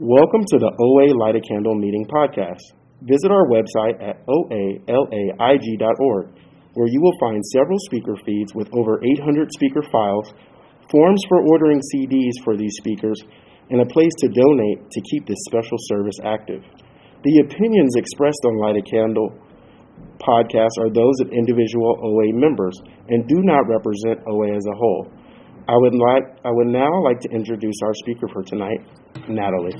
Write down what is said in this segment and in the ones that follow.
Welcome to the OA Light a Candle Meeting podcast. Visit our website at oalaig.org, where you will find several speaker feeds with over 800 speaker files, forms for ordering CDs for these speakers, and a place to donate to keep this special service active. The opinions expressed on Light a Candle podcasts are those of individual OA members and do not represent OA as a whole. I would like I would now like to introduce our speaker for tonight, Natalie.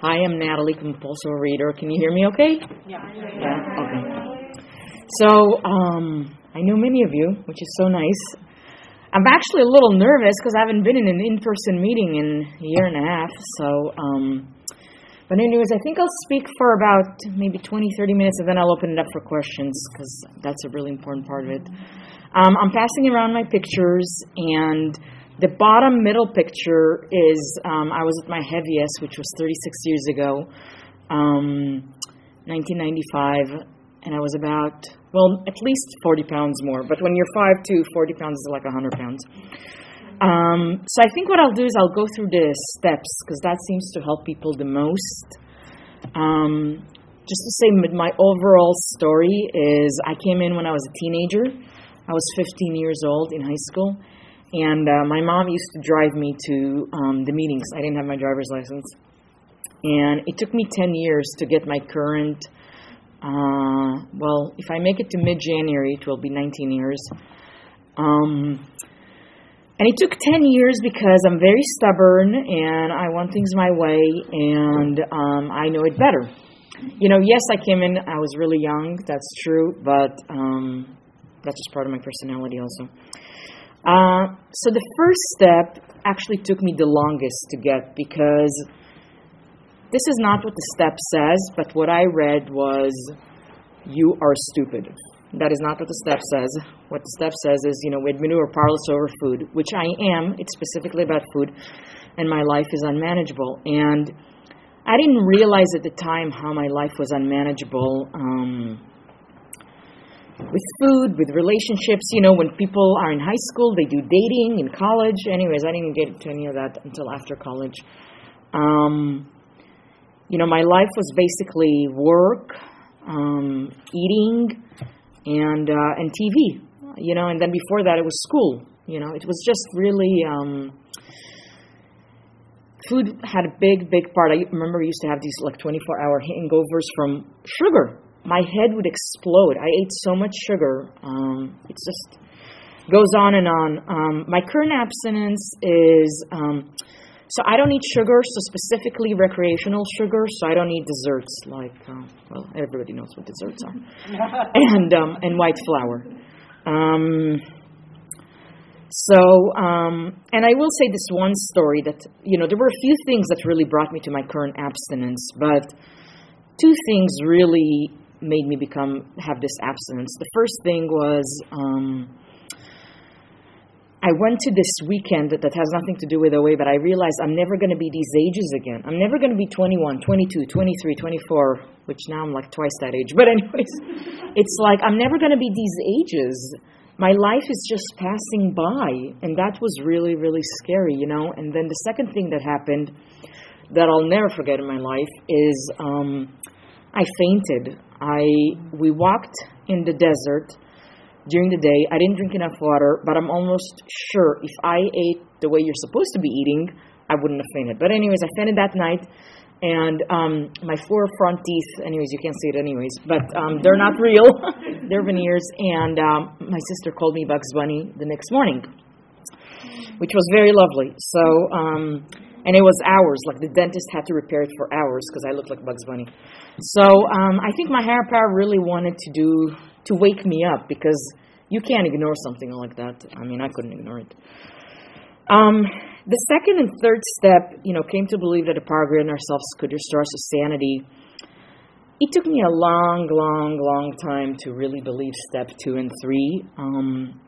Hi, I'm Natalie, compulsive reader. Can you hear me okay? Yeah. Yeah, okay. So, um, I know many of you, which is so nice. I'm actually a little nervous because I haven't been in an in-person meeting in a year and a half. So, um, but anyways, I think I'll speak for about maybe 20, 30 minutes, and then I'll open it up for questions because that's a really important part of it. Um, I'm passing around my pictures, and the bottom middle picture is um, I was at my heaviest, which was 36 years ago, um, 1995, and I was about well at least 40 pounds more. But when you're 5'2", 40 pounds is like 100 pounds. Um, so I think what I'll do is I'll go through the steps because that seems to help people the most. Um, just to say, my overall story is I came in when I was a teenager. I was 15 years old in high school, and uh, my mom used to drive me to um, the meetings. I didn't have my driver's license, and it took me 10 years to get my current. Uh, well, if I make it to mid-January, it will be 19 years. Um, and it took 10 years because I'm very stubborn and I want things my way and um, I know it better. You know, yes, I came in, I was really young, that's true, but um, that's just part of my personality also. Uh, so the first step actually took me the longest to get because this is not what the step says, but what I read was, you are stupid. That is not what the step says. What the step says is, you know, with manure powerless over food, which I am. It's specifically about food, and my life is unmanageable. And I didn't realize at the time how my life was unmanageable um, with food, with relationships. You know, when people are in high school, they do dating in college. Anyways, I didn't get to any of that until after college. Um, you know, my life was basically work, um, eating and uh, and TV, you know, and then before that it was school. You know, it was just really um, food had a big, big part. I remember we used to have these like 24-hour hangovers from sugar. My head would explode. I ate so much sugar. Um, it just goes on and on. Um, my current abstinence is. Um, so I don't eat sugar, so specifically recreational sugar. So I don't eat desserts like, uh, well, everybody knows what desserts are, and um, and white flour. Um, so um, and I will say this one story that you know there were a few things that really brought me to my current abstinence, but two things really made me become have this abstinence. The first thing was. I went to this weekend that, has nothing to do with OA, but I realized I'm never going to be these ages again. I'm never going to be 21, 22, 23, 24, which now I'm like twice that age. But, anyways, it's like I'm never going to be these ages. My life is just passing by. And that was really, really scary, you know? And then the second thing that happened that I'll never forget in my life is um, I fainted. I, we walked in the desert during the day. I didn't drink enough water, but I'm almost sure if I ate the way you're supposed to be eating, I wouldn't have fainted. But anyways, I fainted that night, and um, my four front teeth. Anyways, you can't see it anyways, but um, they're not real. they're veneers. And um, my sister called me Bugs Bunny the next morning, which was very lovely. So. Um, and it was hours. Like the dentist had to repair it for hours because I looked like Bugs Bunny. So um, I think my hair power really wanted to do to wake me up because you can't ignore something like that. I mean, I couldn't ignore it. Um, the second and third step, you know, came to believe that a power grid in ourselves could restore us to sanity. It took me a long, long, long time to really believe step two and three. Um,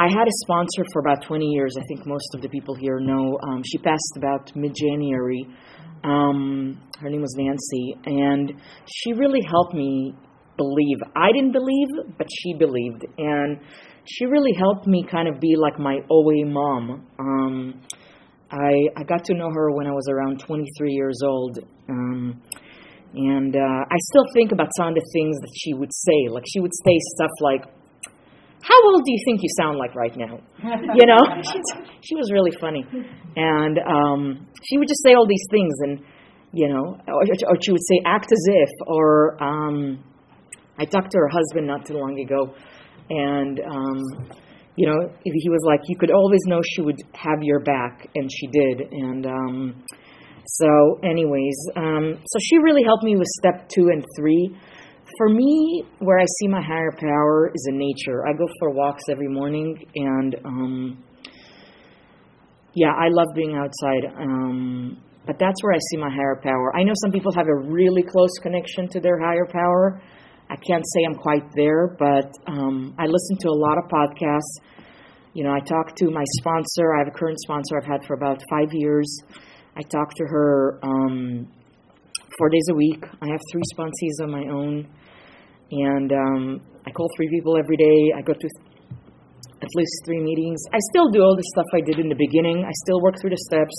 I had a sponsor for about 20 years. I think most of the people here know. Um, she passed about mid January. Um, her name was Nancy, and she really helped me believe. I didn't believe, but she believed, and she really helped me kind of be like my OA mom. Um, I I got to know her when I was around 23 years old. Um, and uh, I still think about some of the things that she would say. Like she would say stuff like, "How old do you think you sound like right now?" you know, she was really funny, and um, she would just say all these things, and you know, or, or she would say, "Act as if," or um, I talked to her husband not too long ago, and um, you know, he was like, "You could always know she would have your back," and she did, and. Um, so, anyways, um, so she really helped me with step two and three. For me, where I see my higher power is in nature. I go for walks every morning, and um, yeah, I love being outside. Um, but that's where I see my higher power. I know some people have a really close connection to their higher power. I can't say I'm quite there, but um, I listen to a lot of podcasts. You know, I talk to my sponsor. I have a current sponsor I've had for about five years. I talk to her um, four days a week. I have three sponsees of my own, and um, I call three people every day. I go to at least three meetings. I still do all the stuff I did in the beginning. I still work through the steps.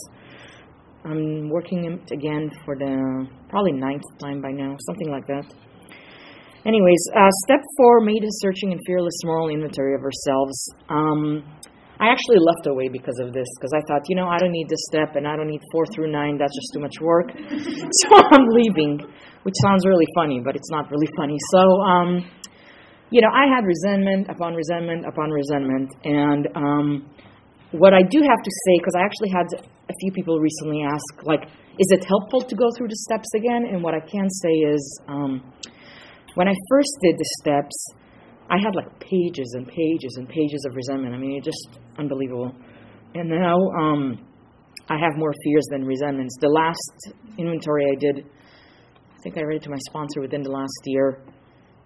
I'm working again for the probably ninth time by now, something like that. Anyways, uh, step four: maiden searching and fearless moral inventory of ourselves. Um, I actually left away because of this, because I thought, you know, I don't need this step and I don't need four through nine, that's just too much work. so I'm leaving, which sounds really funny, but it's not really funny. So, um, you know, I had resentment upon resentment upon resentment. And um, what I do have to say, because I actually had a few people recently ask, like, is it helpful to go through the steps again? And what I can say is, um, when I first did the steps, I had like pages and pages and pages of resentment. I mean, it's just unbelievable. And now um, I have more fears than resentments. The last inventory I did, I think I read it to my sponsor within the last year.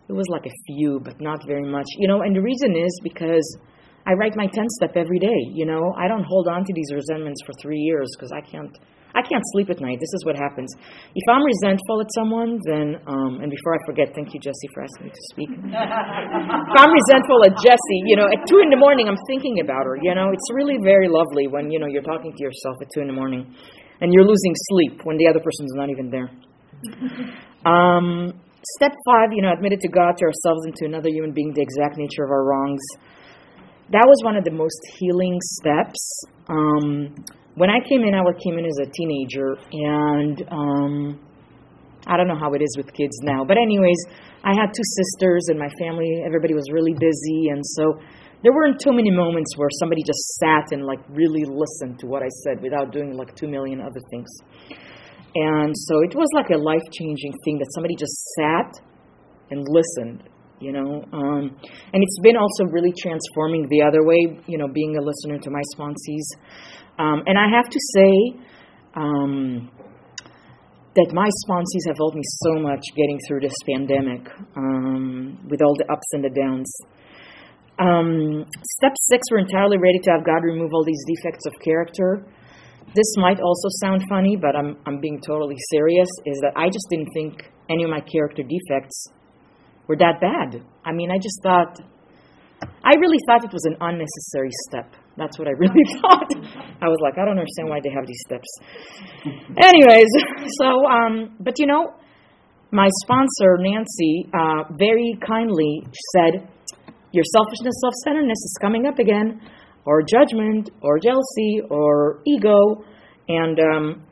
It was like a few, but not very much. You know, and the reason is because I write my 10 step every day. You know, I don't hold on to these resentments for three years because I can't I can't sleep at night. This is what happens. If I'm resentful at someone, then, um, and before I forget, thank you, Jesse, for asking me to speak. if I'm resentful at Jesse, you know, at 2 in the morning, I'm thinking about her. You know, it's really very lovely when, you know, you're talking to yourself at 2 in the morning and you're losing sleep when the other person's not even there. Um, step five, you know, admitted to God, to ourselves, and to another human being the exact nature of our wrongs. That was one of the most healing steps. Um, when I came in, I came in as a teenager, and um, I don't know how it is with kids now. But, anyways, I had two sisters, and my family, everybody was really busy, and so there weren't too many moments where somebody just sat and like really listened to what I said without doing like two million other things. And so it was like a life changing thing that somebody just sat and listened, you know. Um, and it's been also really transforming the other way, you know, being a listener to my sponsees. Um, and I have to say um, that my sponsors have helped me so much getting through this pandemic um, with all the ups and the downs. Um, step six, we're entirely ready to have God remove all these defects of character. This might also sound funny, but I'm, I'm being totally serious. Is that I just didn't think any of my character defects were that bad. I mean, I just thought, I really thought it was an unnecessary step. That's what I really thought. I was like, I don't understand why they have these steps. Anyways, so, um, but you know, my sponsor, Nancy, uh, very kindly said, Your selfishness, self centeredness is coming up again, or judgment, or jealousy, or ego. And, um,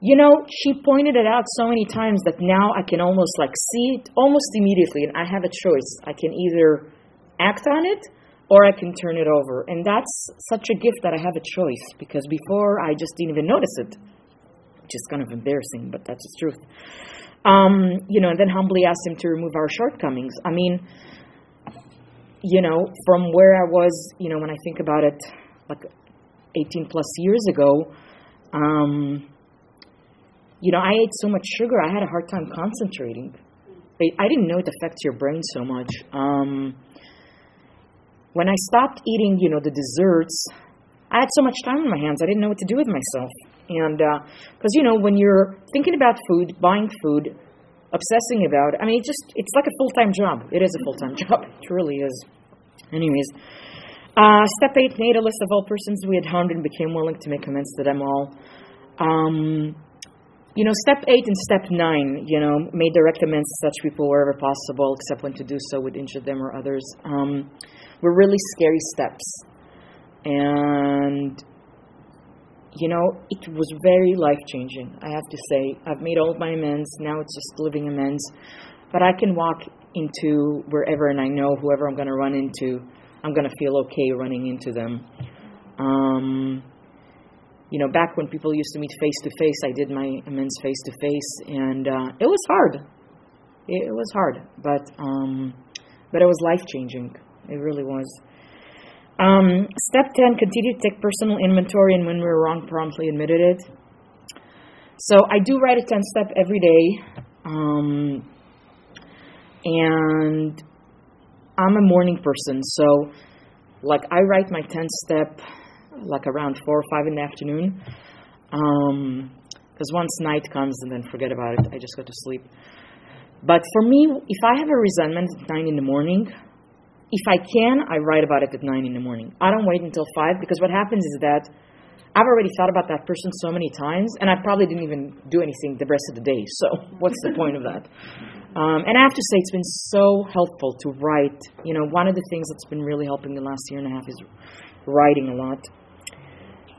you know, she pointed it out so many times that now I can almost like see it almost immediately, and I have a choice. I can either act on it or I can turn it over. And that's such a gift that I have a choice because before I just didn't even notice it, which is kind of embarrassing, but that's the truth. Um, you know, and then humbly asked him to remove our shortcomings. I mean, you know, from where I was, you know, when I think about it, like 18 plus years ago, um, you know, I ate so much sugar, I had a hard time concentrating. I, I didn't know it affects your brain so much. Um, when I stopped eating, you know, the desserts, I had so much time on my hands, I didn't know what to do with myself. And because, uh, you know, when you're thinking about food, buying food, obsessing about. I mean, it just it's like a full time job. It is a full time job. It truly is. Anyways, uh, step eight made a list of all persons we had harmed and became willing to make amends to them all. Um, you know, step eight and step nine, you know, made direct amends to such people wherever possible, except when to do so would injure them or others, um, were really scary steps. And, you know, it was very life changing, I have to say. I've made all my amends, now it's just living amends. But I can walk into wherever and I know whoever I'm going to run into, I'm going to feel okay running into them. Um, you know, back when people used to meet face to face, I did my amends face to face, and uh, it was hard. It, it, was hard, but um, but it was life changing. It really was. Um, step ten: continue to take personal inventory, and when we were wrong, promptly admitted it. So I do write a ten step every day, um, and I'm a morning person, so like I write my ten step like around four or five in the afternoon. Because um, once night comes, and then forget about it. I just go to sleep. But for me, if I have a resentment at nine in the morning, if I can, I write about it at nine in the morning. I don't wait until five because what happens is that I've already thought about that person so many times, and I probably didn't even do anything the rest of the day. So what's the point of that? Um, and I have to say, it's been so helpful to write. You know, one of the things that's been really helping the last year and a half is writing a lot.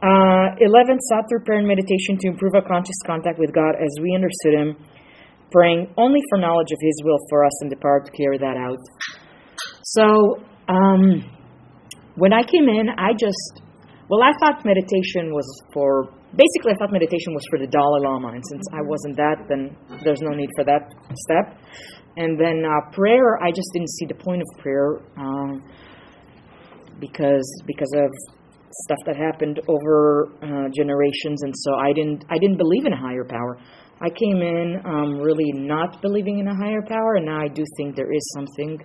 Uh, 11, sought through prayer and meditation to improve our conscious contact with God as we understood Him, praying only for knowledge of His will for us and the power to carry that out. So, um, when I came in, I just, well, I thought meditation was for, basically, I thought meditation was for the Dalai Lama, and since I wasn't that, then there's no need for that step. And then uh, prayer, I just didn't see the point of prayer um, because because of stuff that happened over uh, generations, and so I didn't I didn't believe in a higher power. I came in um, really not believing in a higher power, and now I do think there is something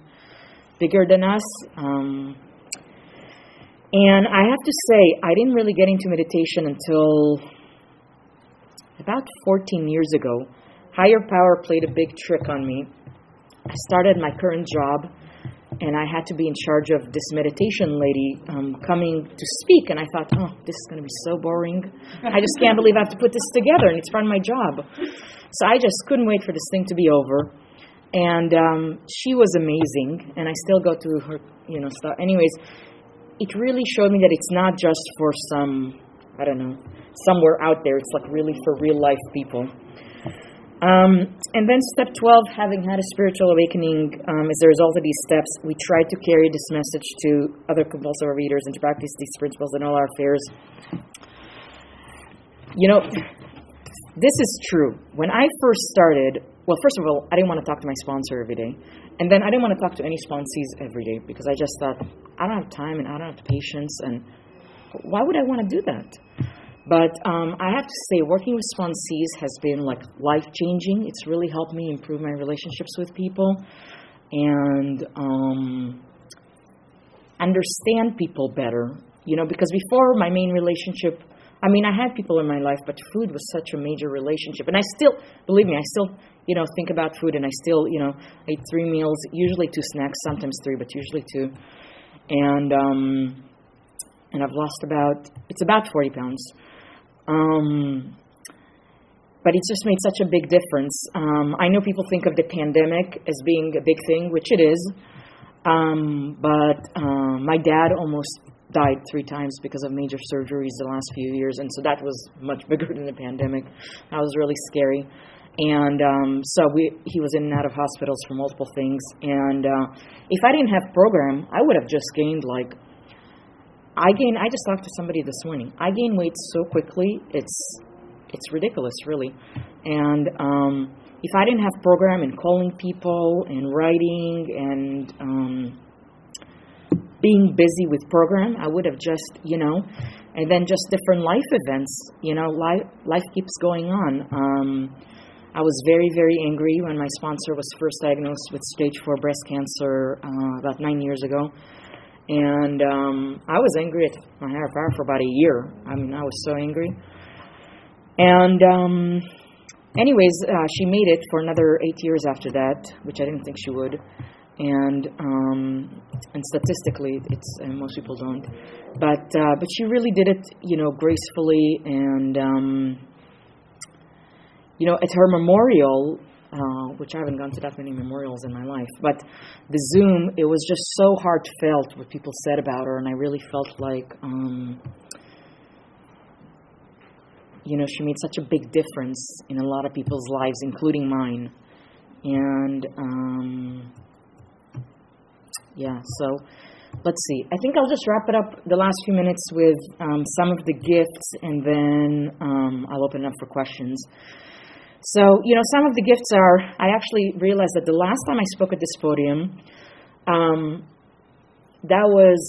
bigger than us. Um, and I have to say, I didn't really get into meditation until about 14 years ago. Higher power played a big trick on me. I started my current job and I had to be in charge of this meditation lady um, coming to speak. And I thought, oh, this is going to be so boring. I just can't believe I have to put this together, and it's part of my job. So I just couldn't wait for this thing to be over. And um, she was amazing, and I still go to her, you know, stuff. Anyways, it really showed me that it's not just for some, I don't know, somewhere out there. It's like really for real life people. Um, and then step 12, having had a spiritual awakening um, as a result of these steps, we try to carry this message to other compulsive readers and to practice these principles in all our affairs. You know, this is true. When I first started, well, first of all, I didn't want to talk to my sponsor every day. And then I didn't want to talk to any sponsees every day because I just thought, I don't have time and I don't have the patience. And why would I want to do that? But um, I have to say, working with sponsees has been like life changing. It's really helped me improve my relationships with people and um, understand people better. You know, because before my main relationship, I mean, I had people in my life, but food was such a major relationship. And I still, believe me, I still, you know, think about food and I still, you know, I eat three meals, usually two snacks, sometimes three, but usually two. And, um, and I've lost about, it's about 40 pounds. Um, but it's just made such a big difference. Um, I know people think of the pandemic as being a big thing, which it is. Um, but uh, my dad almost died three times because of major surgeries the last few years, and so that was much bigger than the pandemic. That was really scary. And um, so we, he was in and out of hospitals for multiple things. And uh, if I didn't have program, I would have just gained like I gain. I just talked to somebody this morning. I gain weight so quickly. It's it's ridiculous, really. And um, if I didn't have program and calling people and writing and um, being busy with program, I would have just you know, and then just different life events. You know, life life keeps going on. Um, I was very, very angry when my sponsor was first diagnosed with stage four breast cancer uh, about nine years ago. And um, I was angry at my higher power for about a year. I mean, I was so angry. And um, anyways, uh, she made it for another eight years after that, which I didn't think she would. And um, and statistically, it's and most people don't. But uh, but she really did it, you know, gracefully and. Um, you know, at her memorial, uh, which I haven't gone to that many memorials in my life, but the Zoom, it was just so heartfelt what people said about her, and I really felt like, um, you know, she made such a big difference in a lot of people's lives, including mine. And, um, yeah, so let's see. I think I'll just wrap it up the last few minutes with um, some of the gifts, and then um, I'll open it up for questions. So, you know, some of the gifts are, I actually realized that the last time I spoke at this podium, um, that was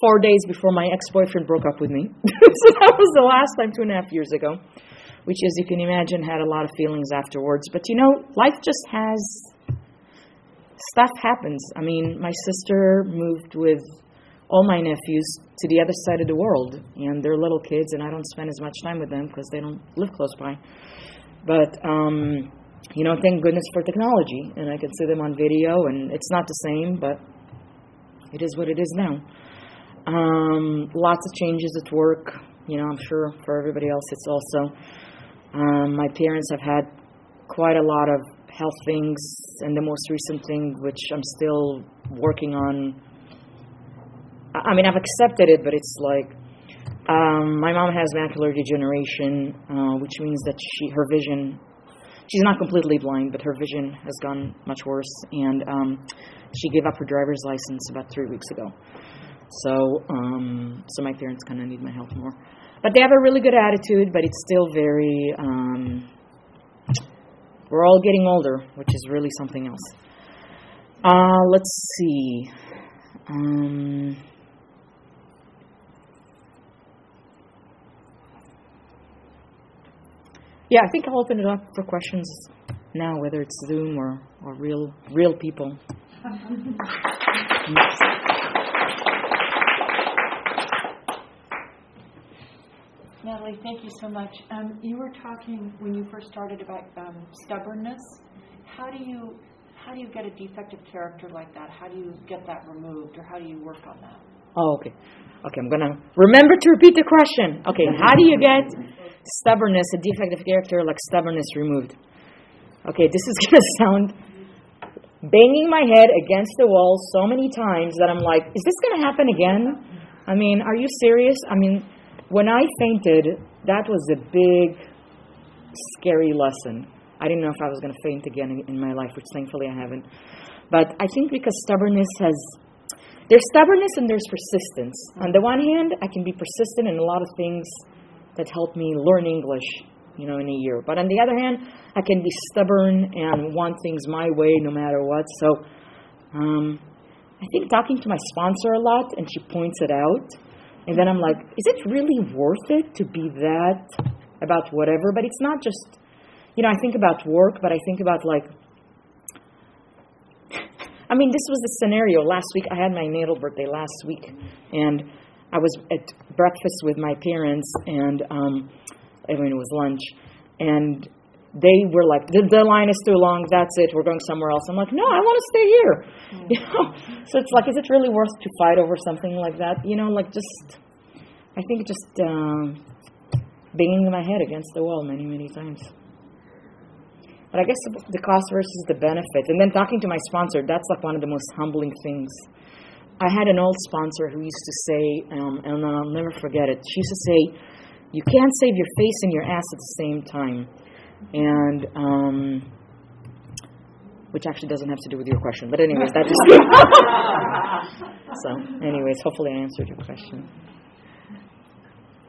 four days before my ex boyfriend broke up with me. so that was the last time, two and a half years ago, which, as you can imagine, had a lot of feelings afterwards. But, you know, life just has, stuff happens. I mean, my sister moved with all my nephews to the other side of the world, and they're little kids, and I don't spend as much time with them because they don't live close by. But um, you know, thank goodness for technology, and I can see them on video, and it's not the same, but it is what it is now. Um, lots of changes at work. You know, I'm sure for everybody else, it's also. Um, my parents have had quite a lot of health things, and the most recent thing, which I'm still working on. I mean, I've accepted it, but it's like um, my mom has macular degeneration, uh, which means that she her vision. She's not completely blind, but her vision has gone much worse, and um, she gave up her driver's license about three weeks ago. So, um, so my parents kind of need my help more. But they have a really good attitude, but it's still very. Um, we're all getting older, which is really something else. Uh, let's see. Yeah, I think I'll open it up for questions now, whether it's Zoom or, or real real people. Natalie, thank you so much. Um, you were talking when you first started about um, stubbornness. How do you how do you get a defective character like that? How do you get that removed, or how do you work on that? Oh, okay. Okay, I'm gonna remember to repeat the question. Okay, how do you get stubbornness, a defective character like stubbornness removed. Okay, this is going to sound banging my head against the wall so many times that I'm like, is this going to happen again? I mean, are you serious? I mean, when I fainted, that was a big, scary lesson. I didn't know if I was going to faint again in, in my life, which thankfully I haven't. But I think because stubbornness has there's stubbornness and there's persistence. On the one hand, I can be persistent in a lot of things that helped me learn English, you know, in a year. But on the other hand, I can be stubborn and want things my way no matter what. So um, I think talking to my sponsor a lot, and she points it out, and then I'm like, is it really worth it to be that about whatever? But it's not just, you know, I think about work, but I think about like, I mean, this was the scenario. Last week, I had my natal birthday last week, and I was at breakfast with my parents, and um, I mean it was lunch, and they were like, the, the line is too long. That's it. We're going somewhere else. I'm like, no, I want to stay here. Mm-hmm. You know, so it's like, is it really worth to fight over something like that? You know, like just, I think just um, banging my head against the wall many, many times. But I guess the cost versus the benefit, and then talking to my sponsor, that's like one of the most humbling things I had an old sponsor who used to say, um, and I'll never forget it. She used to say, "You can't save your face and your ass at the same time," and um, which actually doesn't have to do with your question. But anyways, that just. so, anyways, hopefully I answered your question.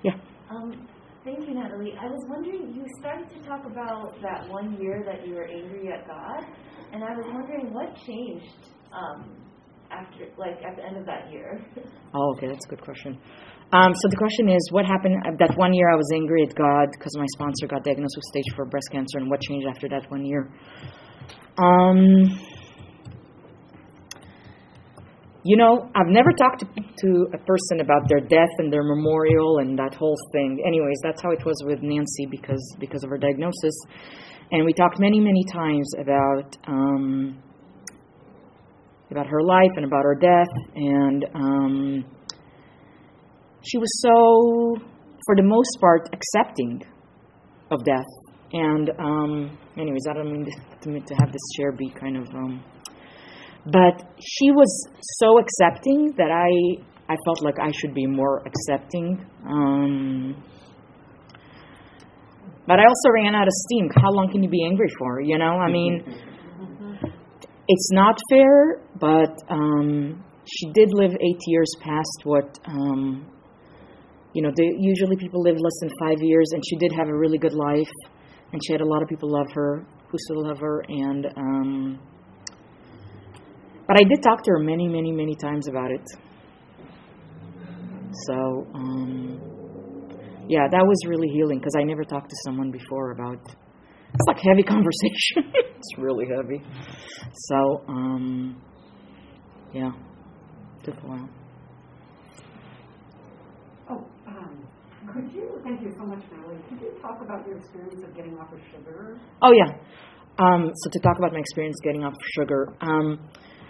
Yeah. Um, thank you, Natalie. I was wondering, you started to talk about that one year that you were angry at God, and I was wondering what changed. After, like at the end of that year? Oh, okay, that's a good question. Um, so the question is, what happened uh, that one year I was angry at God because my sponsor got diagnosed with stage four breast cancer, and what changed after that one year? Um, you know, I've never talked to, to a person about their death and their memorial and that whole thing. Anyways, that's how it was with Nancy because because of her diagnosis, and we talked many many times about um, about her life and about her death, and um, she was so, for the most part, accepting of death. And um, anyways, I don't mean to, to have this chair be kind of. Um, but she was so accepting that I I felt like I should be more accepting. Um, but I also ran out of steam. How long can you be angry for? You know, I mean, it's not fair, but um, she did live eight years past what. Um, you know, usually people live less than five years, and she did have a really good life, and she had a lot of people love her who still love her, and um, but I did talk to her many, many, many times about it. So, um, yeah, that was really healing because I never talked to someone before about. It's like heavy conversation. it's really heavy. So, um, yeah, took a while. Oh, um, could you? Thank you so much, Natalie. Could you talk about your experience of getting off of sugar? Oh yeah. Um, so to talk about my experience getting off sugar. Um,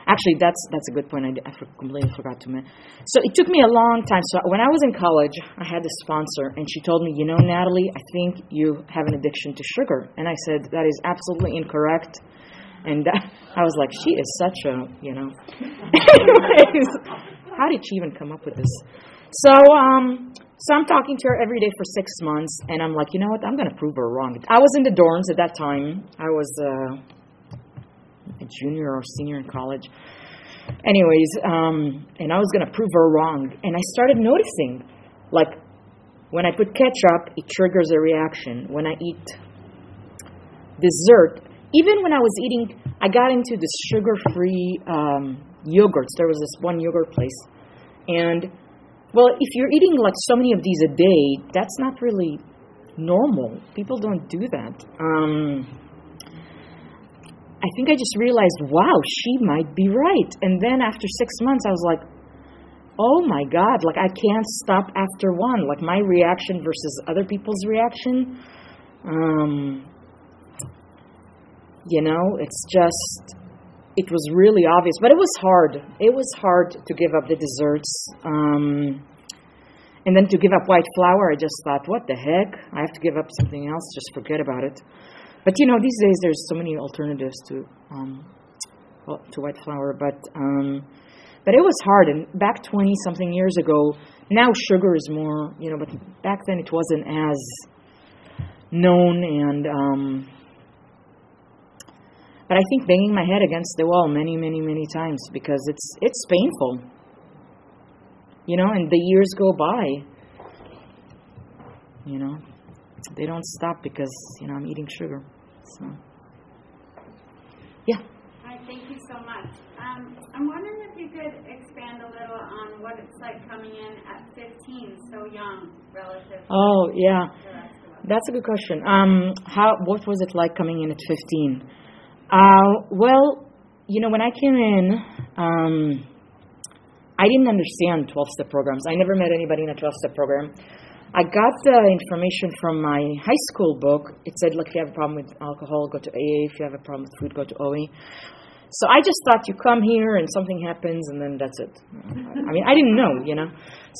Actually, that's that's a good point. I, I completely forgot to mention. So it took me a long time. So when I was in college, I had a sponsor, and she told me, "You know, Natalie, I think you have an addiction to sugar." And I said, "That is absolutely incorrect." And I was like, "She is such a, you know." Anyways, how did she even come up with this? So, um, so I'm talking to her every day for six months, and I'm like, you know what? I'm going to prove her wrong. I was in the dorms at that time. I was. Uh, a junior or senior in college. Anyways, um, and I was going to prove her wrong. And I started noticing, like, when I put ketchup, it triggers a reaction. When I eat dessert, even when I was eating, I got into the sugar free um, yogurts. There was this one yogurt place. And, well, if you're eating like so many of these a day, that's not really normal. People don't do that. Um, I think I just realized, wow, she might be right. And then after six months, I was like, oh my God, like I can't stop after one. Like my reaction versus other people's reaction. Um, you know, it's just, it was really obvious, but it was hard. It was hard to give up the desserts. Um, and then to give up white flour, I just thought, what the heck? I have to give up something else, just forget about it. But you know, these days there's so many alternatives to um, well, to white flour. But um, but it was hard. And back 20 something years ago, now sugar is more, you know, but back then it wasn't as known. And um, but I think banging my head against the wall many, many, many times because it's it's painful. You know, and the years go by. You know, they don't stop because you know I'm eating sugar. So, yeah. Hi, thank you so much. Um, I'm wondering if you could expand a little on what it's like coming in at 15, so young relative. Oh yeah, that's a good question. Um, how what was it like coming in at 15? Uh, well, you know when I came in. Um, I didn't understand 12 step programs. I never met anybody in a 12 step program. I got the information from my high school book. It said, look, if you have a problem with alcohol, go to AA. If you have a problem with food, go to OA. So I just thought you come here and something happens and then that's it. I mean, I didn't know, you know.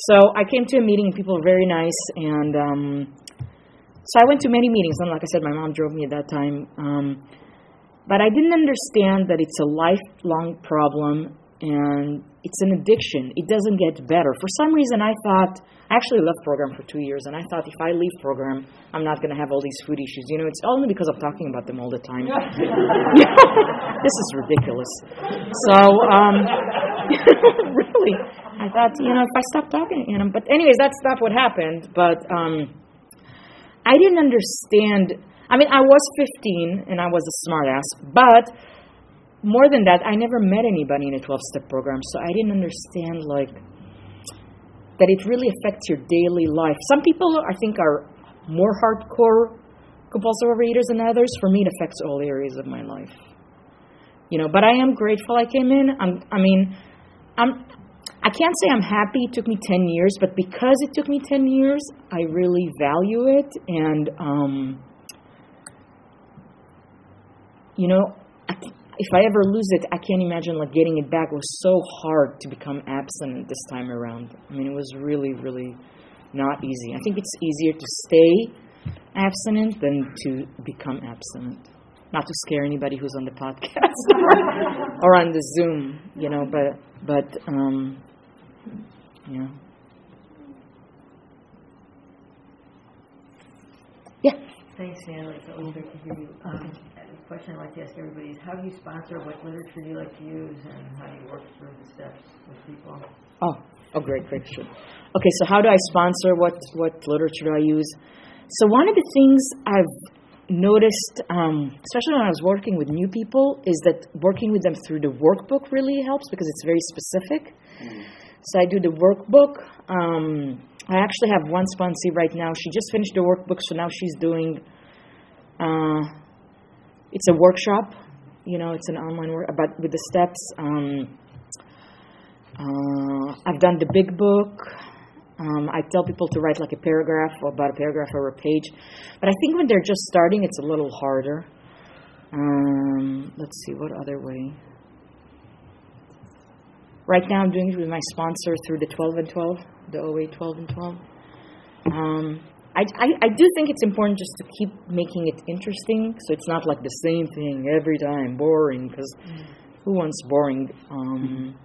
So I came to a meeting. People were very nice, and um, so I went to many meetings. And like I said, my mom drove me at that time. Um, but I didn't understand that it's a lifelong problem and it's an addiction. It doesn't get better. For some reason, I thought I actually left program for two years, and I thought if I leave program, I'm not going to have all these food issues. You know, it's only because I'm talking about them all the time. this is ridiculous. So, um, really, I thought, you know, if I stop talking, you know. But anyways, that's not what happened. But um, I didn't understand. I mean, I was 15 and I was a smartass, but more than that, I never met anybody in a 12 step program, so I didn't understand like that it really affects your daily life. Some people, I think, are more hardcore compulsive overeaters than others. For me, it affects all areas of my life. You know, but I am grateful I came in. I'm, I mean, I'm. I can't say I'm happy it took me 10 years, but because it took me 10 years, I really value it. And, um, you know, if I ever lose it, I can't imagine like getting it back. It was so hard to become abstinent this time around. I mean, it was really, really not easy. I think it's easier to stay abstinent than to become abstinent. Not to scare anybody who's on the podcast or on the Zoom, you know, but but um, yeah. Yeah. Thanks, Natalie. It's great to hear you. Um, question I like to ask everybody is how do you sponsor? What literature do you like to use? And how do you work through the steps with people? Oh, oh, great, great, sure. Okay, so how do I sponsor? What what literature do I use? So one of the things I've noticed, um, especially when I was working with new people, is that working with them through the workbook really helps because it's very specific. So I do the workbook. Um, I actually have one sponsee right now. She just finished the workbook, so now she's doing. Uh, it's a workshop, you know. It's an online work, but with the steps. Um, uh, I've done the big book. Um, I tell people to write like a paragraph, or about a paragraph or a page. But I think when they're just starting, it's a little harder. Um, let's see, what other way? Right now, I'm doing it with my sponsor through the 12 and 12, the OA 12 and 12. Um, I, I, I do think it's important just to keep making it interesting, so it's not like the same thing every time, boring. Because who wants boring? Um,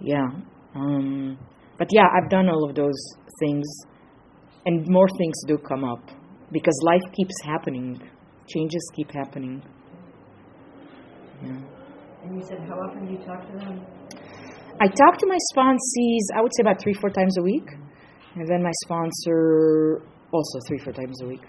yeah. Um, but yeah, I've done all of those things, and more things do come up because life keeps happening, changes keep happening. Yeah. And you said how often do you talk to them? I talk to my sponsees, I would say about three, four times a week. And then my sponsor, also three, four times a week.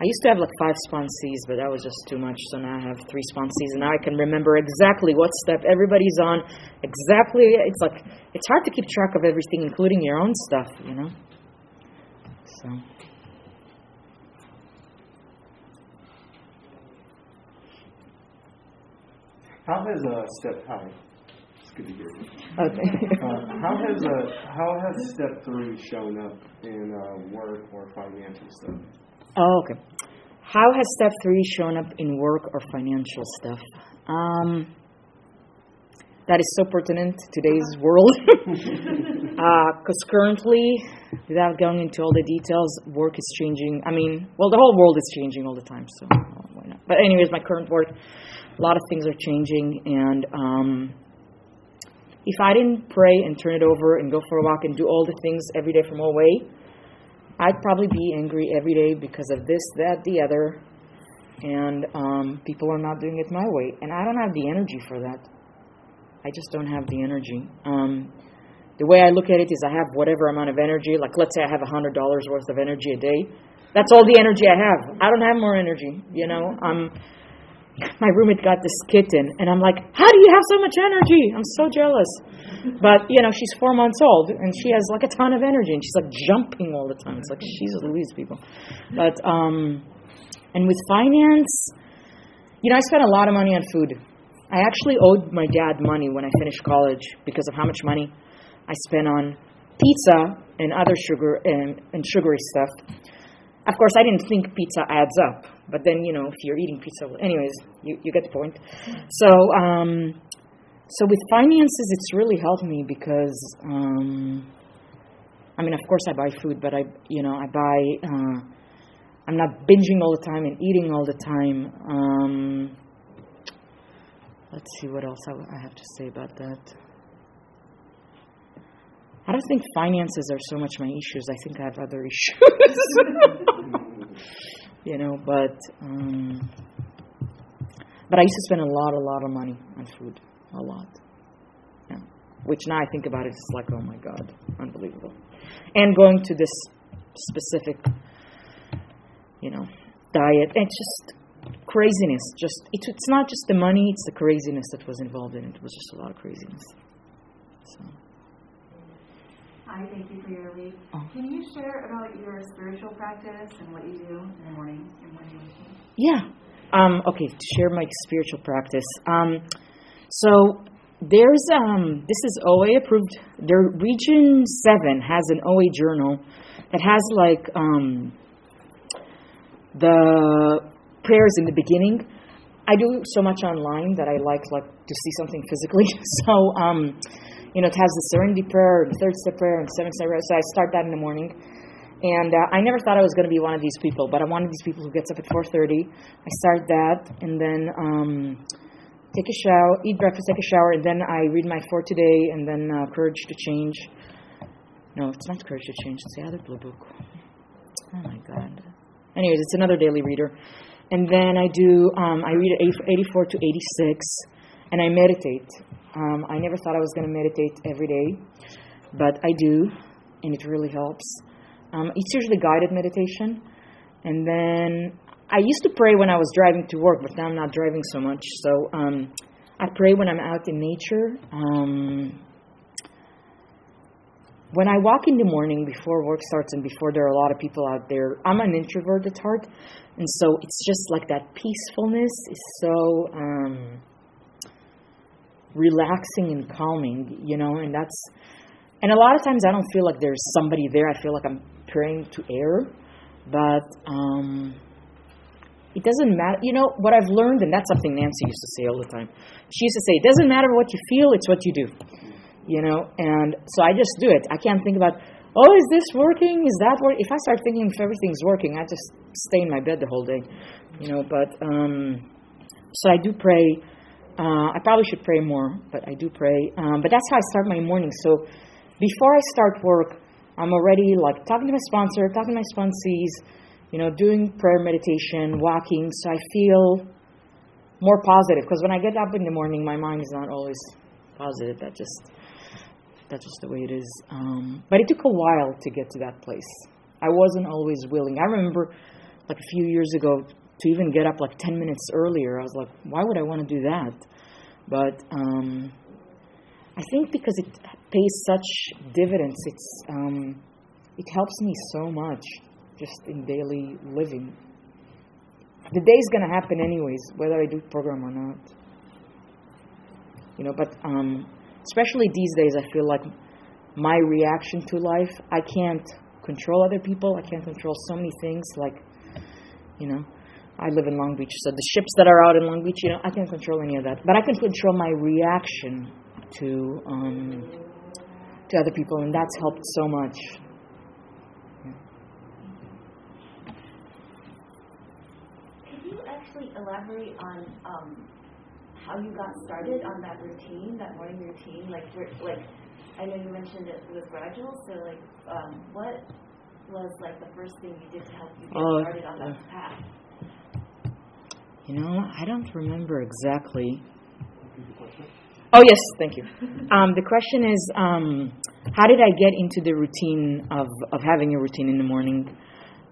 I used to have like five sponsees, but that was just too much. So now I have three sponsees, and now I can remember exactly what step everybody's on. Exactly, it's like it's hard to keep track of everything, including your own stuff, you know. So. How has uh, step hi? Good to hear. Okay. Uh, how has uh, how has step three shown up in uh, work or financial stuff? Oh, okay. How has step three shown up in work or financial stuff? Um, that is so pertinent to today's world. Because currently, without going into all the details, work is changing. I mean, well, the whole world is changing all the time, so why not? But, anyways, my current work, a lot of things are changing, and um, if I didn't pray and turn it over and go for a walk and do all the things every day from away, I'd probably be angry every day because of this, that, the other, and um, people are not doing it my way, and I don't have the energy for that. I just don't have the energy. Um, the way I look at it is, I have whatever amount of energy. Like, let's say I have a hundred dollars worth of energy a day. That's all the energy I have. I don't have more energy. You know, um, my roommate got this kitten, and I'm like, how do you have so much energy? I'm so jealous. But you know, she's four months old, and she has like a ton of energy, and she's like jumping all the time. It's like she's Louise, people. But um, and with finance, you know, I spent a lot of money on food. I actually owed my dad money when I finished college because of how much money I spent on pizza and other sugar and, and sugary stuff. Of course, I didn't think pizza adds up, but then you know, if you're eating pizza, anyways, you, you get the point. So, um, so with finances, it's really helped me because, um, I mean, of course, I buy food, but I, you know, I buy. Uh, I'm not binging all the time and eating all the time. Um, let's see what else I, I have to say about that. I don't think finances are so much my issues. I think I have other issues. you know, but um, but I used to spend a lot, a lot of money on food, a lot. Yeah. Which now I think about it, it's like, oh my god, unbelievable. And going to this specific, you know, diet, it's just craziness. Just it, it's not just the money; it's the craziness that was involved in it. It was just a lot of craziness. So. Hi, thank you for your lead. Oh. Can you share about your spiritual practice and what you do in the morning and morning routine? Yeah. Um, okay, to share my spiritual practice. Um, so there's um, this is OA approved. Their Region Seven has an OA journal that has like um, the prayers in the beginning. I do so much online that I like like to see something physically. So um, you know, it has the Serenity Prayer, the Third Step Prayer, and Seventh Step Prayer. So I start that in the morning. And uh, I never thought I was going to be one of these people, but I'm one of these people who gets up at 4:30. I start that, and then um, take a shower, eat breakfast, take a shower, and then I read my For Today, and then uh, Courage to Change. No, it's not Courage to Change. It's the other blue book. Oh my God. Anyways, it's another daily reader, and then I do. Um, I read 84 to 86, and I meditate. Um, I never thought I was going to meditate every day, but I do, and it really helps. Um, it's usually guided meditation. And then I used to pray when I was driving to work, but now I'm not driving so much. So um, I pray when I'm out in nature. Um, when I walk in the morning before work starts and before there are a lot of people out there, I'm an introvert at heart. And so it's just like that peacefulness is so um, relaxing and calming, you know, and that's and a lot of times I don't feel like there's somebody there. I feel like I'm praying to air, but um, it doesn't matter. You know what I've learned, and that's something Nancy used to say all the time. She used to say, "It doesn't matter what you feel; it's what you do." You know, and so I just do it. I can't think about, "Oh, is this working? Is that working?" If I start thinking if everything's working, I just stay in my bed the whole day. You know, but um, so I do pray. Uh, I probably should pray more, but I do pray. Um, but that's how I start my morning. So before I start work, I'm already like talking to my sponsor, talking to my sponsees, you know, doing prayer meditation, walking, so I feel more positive. Because when I get up in the morning, my mind is not always positive. That just that's just the way it is. Um, but it took a while to get to that place. I wasn't always willing. I remember, like a few years ago, to even get up like ten minutes earlier. I was like, why would I want to do that? But um, I think because it pays such dividends, it's um, it helps me so much just in daily living. The day's gonna happen anyways, whether I do program or not. You know, but um, especially these days, I feel like my reaction to life, I can't control other people. I can't control so many things. Like, you know, I live in Long Beach, so the ships that are out in Long Beach, you know, I can't control any of that. But I can control my reaction to um, to other people, and that's helped so much. Could you actually elaborate on um, how you got started on that routine, that morning routine? Like, like I know you mentioned it was gradual. So, like, um, what was like the first thing you did to help you get Oh, started on that uh, path? You know, I don't remember exactly. Oh yes, thank you. Um, the question is, um, how did I get into the routine of of having a routine in the morning?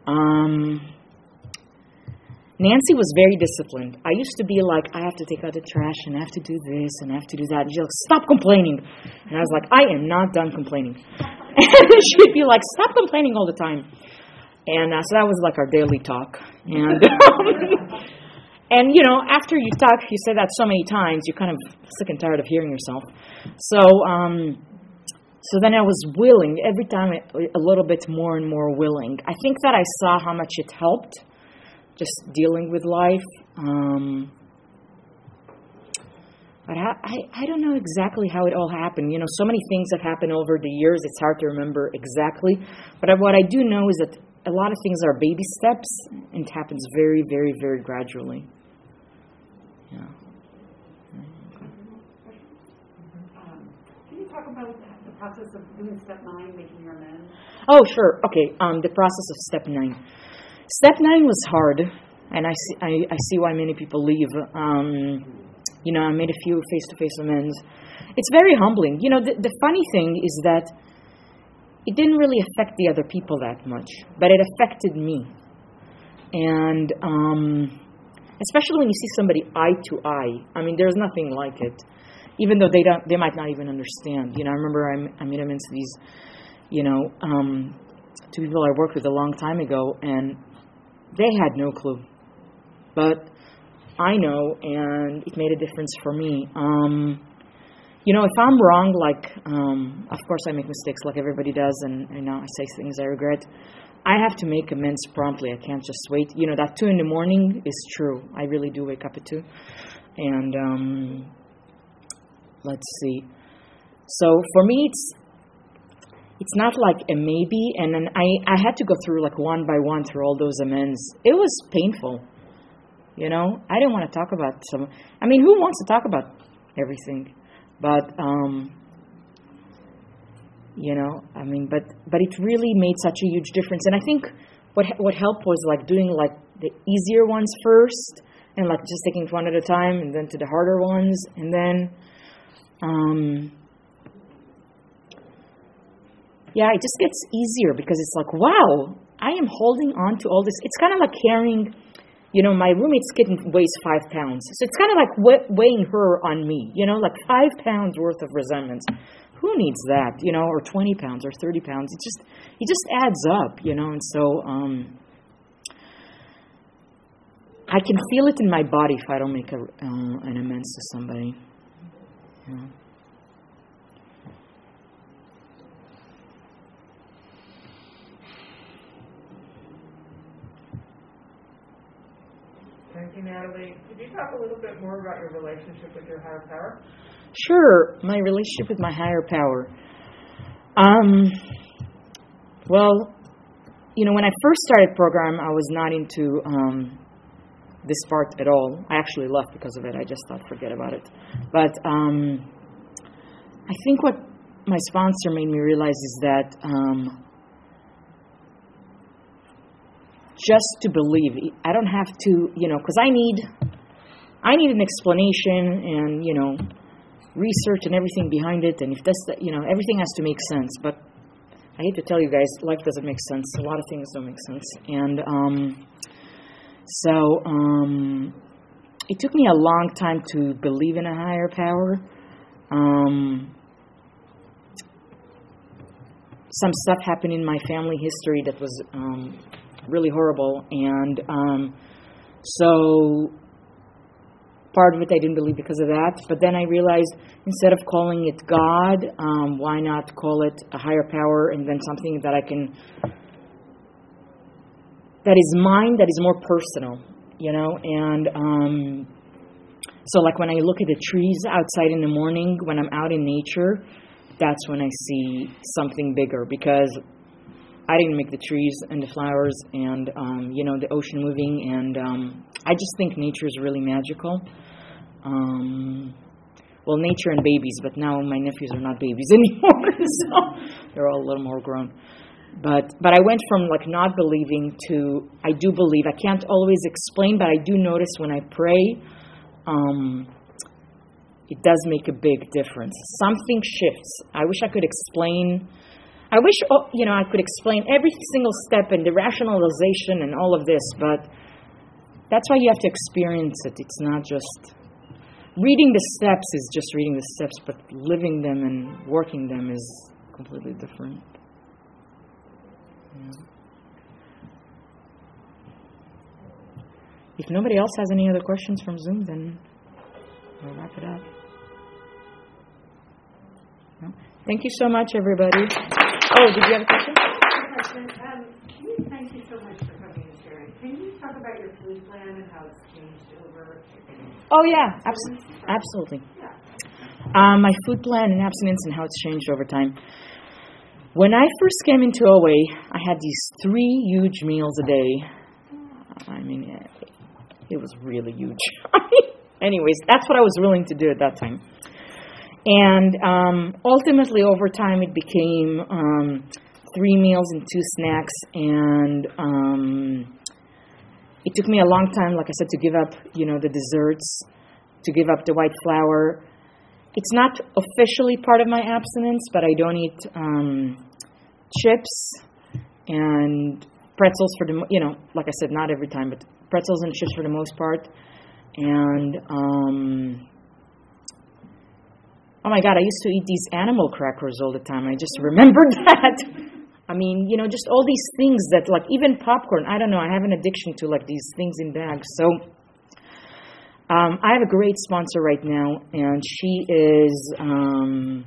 Um, Nancy was very disciplined. I used to be like, I have to take out the trash and I have to do this and I have to do that. And she's like, stop complaining. And I was like, I am not done complaining. And she'd be like, stop complaining all the time. And uh, so that was like our daily talk. And um, and you know, after you talk, you say that so many times, you're kind of sick and tired of hearing yourself. So um, so then I was willing every time a little bit more and more willing. I think that I saw how much it helped just dealing with life. Um, but I, I, I don't know exactly how it all happened. You know, so many things have happened over the years, it's hard to remember exactly. But what I do know is that a lot of things are baby steps, and it happens very, very, very gradually. Yeah. Can you talk about the process of doing step nine, making your amends? Oh, sure. Okay. Um, the process of step nine. Step nine was hard, and I see, I, I see why many people leave. Um, you know, I made a few face-to-face amends. It's very humbling. You know, the, the funny thing is that it didn't really affect the other people that much, but it affected me. And um, especially when you see somebody eye to eye, I mean, there's nothing like it. Even though they don't, they might not even understand. You know, I remember I, I made amends to these, you know, um, two people I worked with a long time ago, and they had no clue. But I know, and it made a difference for me. Um, you know, if I'm wrong, like, um, of course I make mistakes like everybody does, and you know, I say things I regret. I have to make amends promptly. I can't just wait. You know, that two in the morning is true. I really do wake up at two. And um, let's see. So for me, it's it's not like a maybe. And then I I had to go through like one by one through all those amends. It was painful. You know, I didn't want to talk about some. I mean, who wants to talk about everything? But um, you know, I mean, but but it really made such a huge difference. And I think what what helped was like doing like the easier ones first, and like just taking one at a time, and then to the harder ones, and then. Um, yeah, it just gets easier because it's like, wow, I am holding on to all this. It's kind of like carrying you know, my roommate's kitten weighs five pounds. So it's kind of like weighing her on me, you know, like five pounds worth of resentment. Who needs that, you know, or 20 pounds or 30 pounds? It just, it just adds up, you know, and so, um, I can feel it in my body if I don't make a, uh, an amends to somebody. Yeah. Thank you, Natalie. Could you talk a little bit more about your relationship with your higher power? Sure, my relationship with my higher power. Um, well, you know, when I first started program, I was not into um, this part at all. I actually left because of it. I just thought, forget about it. But um, I think what my sponsor made me realize is that um, just to believe. I don't have to, you know, because I need, I need an explanation and you know, research and everything behind it. And if that's, the, you know, everything has to make sense. But I hate to tell you guys, life doesn't make sense. A lot of things don't make sense. And um, so um, it took me a long time to believe in a higher power. Um, some stuff happened in my family history that was um, really horrible. And um, so part of it I didn't believe because of that. But then I realized instead of calling it God, um, why not call it a higher power and then something that I can, that is mine, that is more personal, you know? And um, so, like when I look at the trees outside in the morning, when I'm out in nature, that's when I see something bigger because I didn't make the trees and the flowers and um, you know the ocean moving, and um, I just think nature is really magical. Um, well, nature and babies, but now my nephews are not babies anymore, so they're all a little more grown. But but I went from like not believing to I do believe. I can't always explain, but I do notice when I pray. Um, it does make a big difference. Something shifts. I wish I could explain I wish oh, you know I could explain every single step and the rationalization and all of this, but that's why you have to experience it. It's not just reading the steps is just reading the steps, but living them and working them is completely different. If nobody else has any other questions from Zoom, then we'll wrap it up. Thank you so much, everybody. Oh, did you have a question? Um, can you, thank you so much for coming and sharing. Can you talk about your food plan and how it's changed over? Oh yeah, abs- absolutely. Yeah. Um, my food plan and abstinence and how it's changed over time. When I first came into OA, I had these three huge meals a day. I mean, it, it was really huge. Anyways, that's what I was willing to do at that time. And um, ultimately, over time, it became um, three meals and two snacks. And um, it took me a long time, like I said, to give up, you know, the desserts, to give up the white flour. It's not officially part of my abstinence, but I don't eat um, chips and pretzels for the, you know, like I said, not every time, but pretzels and chips for the most part. And um, oh my God, I used to eat these animal crackers all the time. I just remembered that. I mean, you know, just all these things that, like, even popcorn. I don't know. I have an addiction to like these things in bags. So Um, I have a great sponsor right now, and she is, um,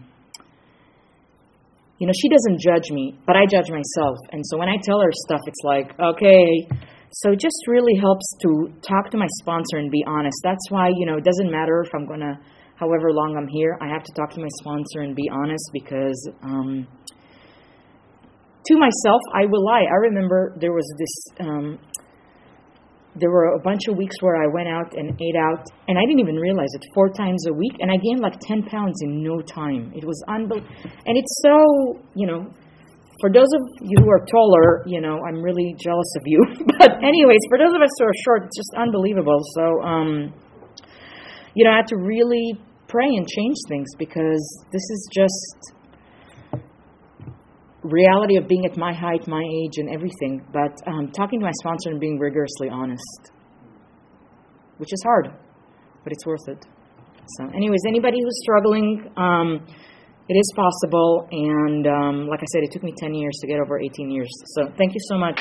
you know, she doesn't judge me, but I judge myself. And so when I tell her stuff, it's like, okay. So it just really helps to talk to my sponsor and be honest. That's why, you know, it doesn't matter if I'm going to, however long I'm here, I have to talk to my sponsor and be honest because um, to myself, I will lie. I remember there was this um, there were a bunch of weeks where I went out and ate out, and I didn't even realize it four times a week, and I gained like 10 pounds in no time. It was unbelievable. And it's so, you know, for those of you who are taller, you know, I'm really jealous of you. but, anyways, for those of us who are short, it's just unbelievable. So, um, you know, I had to really pray and change things because this is just reality of being at my height, my age, and everything, but um, talking to my sponsor and being rigorously honest, which is hard, but it's worth it. So, anyways, anybody who's struggling, um, it is possible, and um, like I said, it took me 10 years to get over 18 years. So, thank you so much.